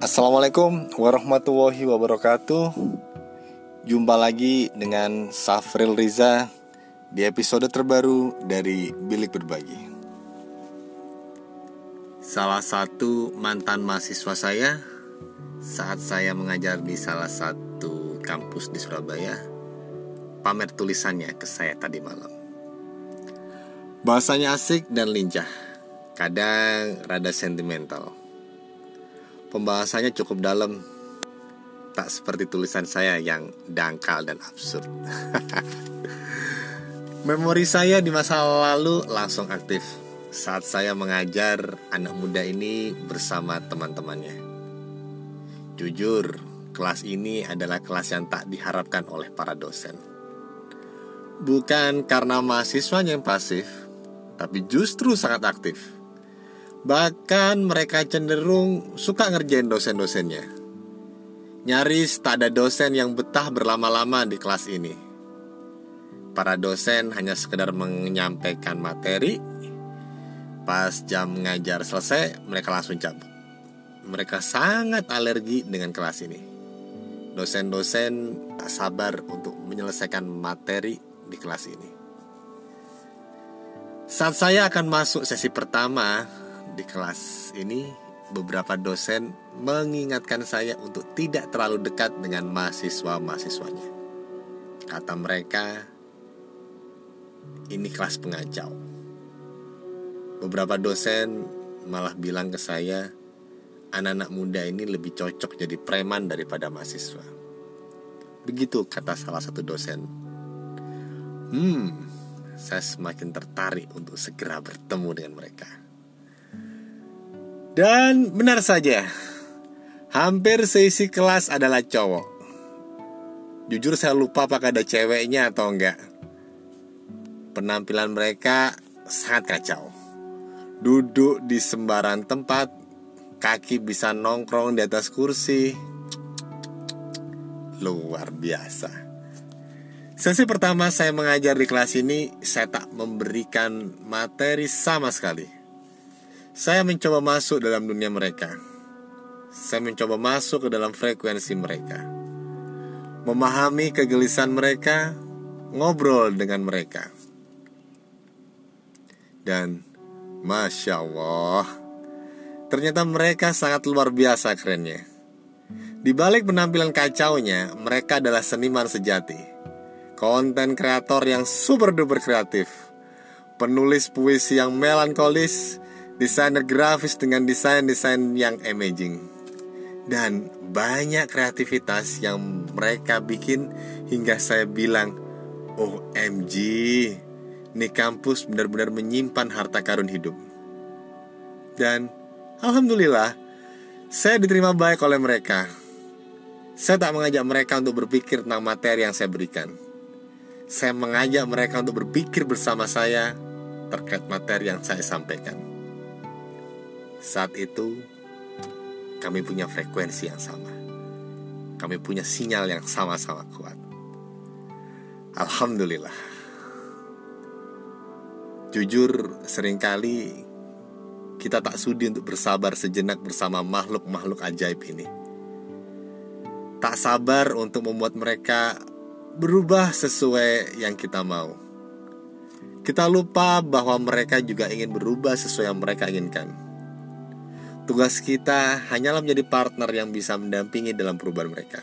Assalamualaikum warahmatullahi wabarakatuh. Jumpa lagi dengan Safril Riza Di episode terbaru dari Bilik Berbagi. Salah satu mantan mahasiswa saya Saat saya mengajar di salah satu kampus di Surabaya Pamer tulisannya ke saya tadi malam. Bahasanya asik dan lincah Kadang rada sentimental Pembahasannya cukup dalam. Tak seperti tulisan saya yang dangkal dan absurd. Memori saya di masa lalu langsung aktif. Saat saya mengajar anak muda ini bersama teman-temannya. Jujur, kelas ini adalah kelas yang tak diharapkan oleh para dosen. Bukan karena mahasiswanya yang pasif Tapi justru sangat aktif Bahkan mereka cenderung suka ngerjain dosen-dosennya. Nyaris tak ada dosen yang betah berlama-lama di kelas ini. Para dosen hanya sekedar menyampaikan materi. Pas jam ngajar selesai, mereka langsung cabut. Mereka sangat alergi dengan kelas ini. Dosen-dosen tak sabar untuk menyelesaikan materi di kelas ini. Saat saya akan masuk sesi pertama, di kelas ini beberapa dosen mengingatkan saya untuk tidak terlalu dekat dengan mahasiswa-mahasiswanya. Kata mereka, ini kelas pengacau. Beberapa dosen malah bilang ke saya, anak-anak muda ini lebih cocok jadi preman daripada mahasiswa. Begitu kata salah satu dosen. Hmm, saya semakin tertarik untuk segera bertemu dengan mereka. Dan benar saja, hampir seisi kelas adalah cowok. Jujur saya lupa apakah ada ceweknya atau enggak. Penampilan mereka sangat kacau. Duduk di sembarang tempat, kaki bisa nongkrong di atas kursi. Luar biasa. Sesi pertama saya mengajar di kelas ini, saya tak memberikan materi sama sekali saya mencoba masuk dalam dunia mereka. Saya mencoba masuk ke dalam frekuensi mereka. Memahami kegelisahan mereka, ngobrol dengan mereka. Dan Masya Allah, ternyata mereka sangat luar biasa kerennya. Di balik penampilan kacaunya, mereka adalah seniman sejati. Konten kreator yang super duper kreatif. Penulis puisi yang melankolis, desainer grafis dengan desain-desain yang amazing. Dan banyak kreativitas yang mereka bikin hingga saya bilang OMG ini kampus benar-benar menyimpan harta karun hidup. Dan Alhamdulillah saya diterima baik oleh mereka. Saya tak mengajak mereka untuk berpikir tentang materi yang saya berikan. Saya mengajak mereka untuk berpikir bersama saya terkait materi yang saya sampaikan saat itu kami punya frekuensi yang sama. Kami punya sinyal yang sama-sama kuat. Alhamdulillah. Jujur, sering kali kita tak sudi untuk bersabar sejenak bersama makhluk-makhluk ajaib ini. Tak sabar untuk membuat mereka berubah sesuai yang kita mau. Kita lupa bahwa mereka juga ingin berubah sesuai yang mereka inginkan. Tugas kita hanyalah menjadi partner yang bisa mendampingi dalam perubahan mereka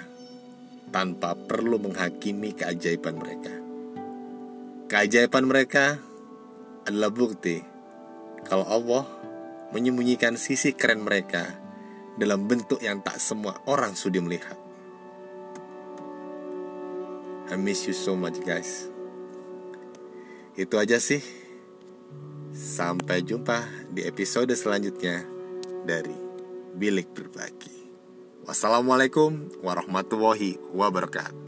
tanpa perlu menghakimi keajaiban mereka. Keajaiban mereka adalah bukti kalau Allah menyembunyikan sisi keren mereka dalam bentuk yang tak semua orang sudi melihat. I miss you so much guys. Itu aja sih. Sampai jumpa di episode selanjutnya dari Bilik Berbagi. Wassalamualaikum warahmatullahi wabarakatuh.